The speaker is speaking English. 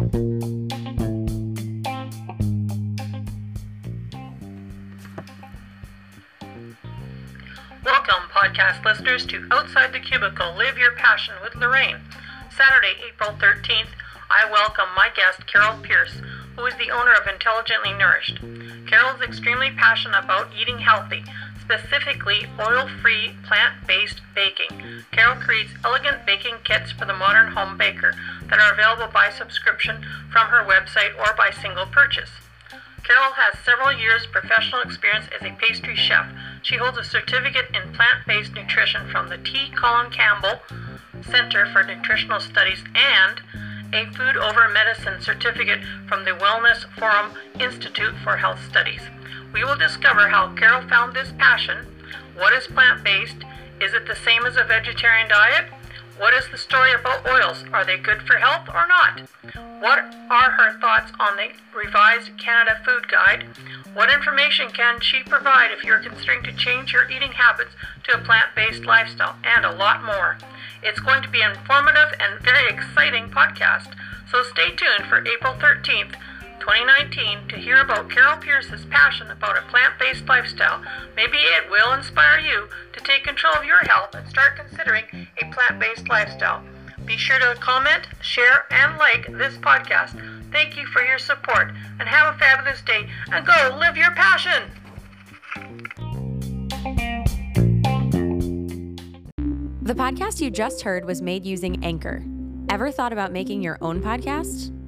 Welcome, podcast listeners, to Outside the Cubicle Live Your Passion with Lorraine. Saturday, April 13th, I welcome my guest, Carol Pierce, who is the owner of Intelligently Nourished. Carol is extremely passionate about eating healthy, specifically oil free, plant based baking. Carol creates elegant baking kits for the modern home baker that are available by subscription from her website or by single purchase. Carol has several years professional experience as a pastry chef. She holds a certificate in plant-based nutrition from the T. Colin Campbell Center for Nutritional Studies and a Food Over Medicine certificate from the Wellness Forum Institute for Health Studies. We will discover how Carol found this passion. What is plant-based? Is it the same as a vegetarian diet? What is the story about oils? Are they good for health or not? What are her thoughts on the revised Canada Food Guide? What information can she provide if you're considering to change your eating habits to a plant based lifestyle? And a lot more. It's going to be an informative and very exciting podcast, so stay tuned for April 13th. 2019 to hear about Carol Pierce's passion about a plant based lifestyle. Maybe it will inspire you to take control of your health and start considering a plant based lifestyle. Be sure to comment, share, and like this podcast. Thank you for your support and have a fabulous day and go live your passion. The podcast you just heard was made using Anchor. Ever thought about making your own podcast?